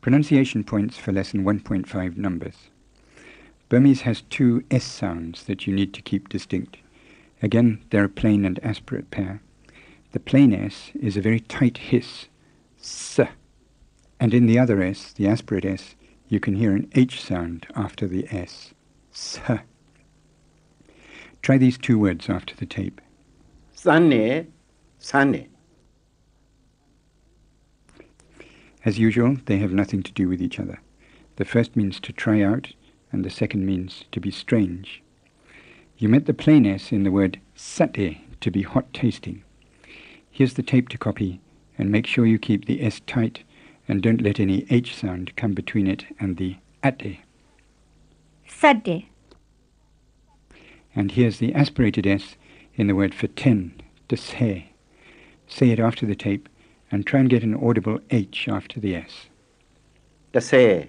Pronunciation points for lesson 1.5 numbers. Burmese has two S sounds that you need to keep distinct. Again, they're a plain and aspirate pair. The plain S is a very tight hiss, S. And in the other S, the aspirate S, you can hear an H sound after the S. S. Try these two words after the tape. Sane, sane. As usual, they have nothing to do with each other. The first means to try out, and the second means to be strange. You met the plain S in the word sate, to be hot tasting. Here's the tape to copy, and make sure you keep the S tight and don't let any H sound come between it and the ate. Sade. And here's the aspirated S in the word for ten, to say. Say it after the tape and try and get an audible H after the S. Tase,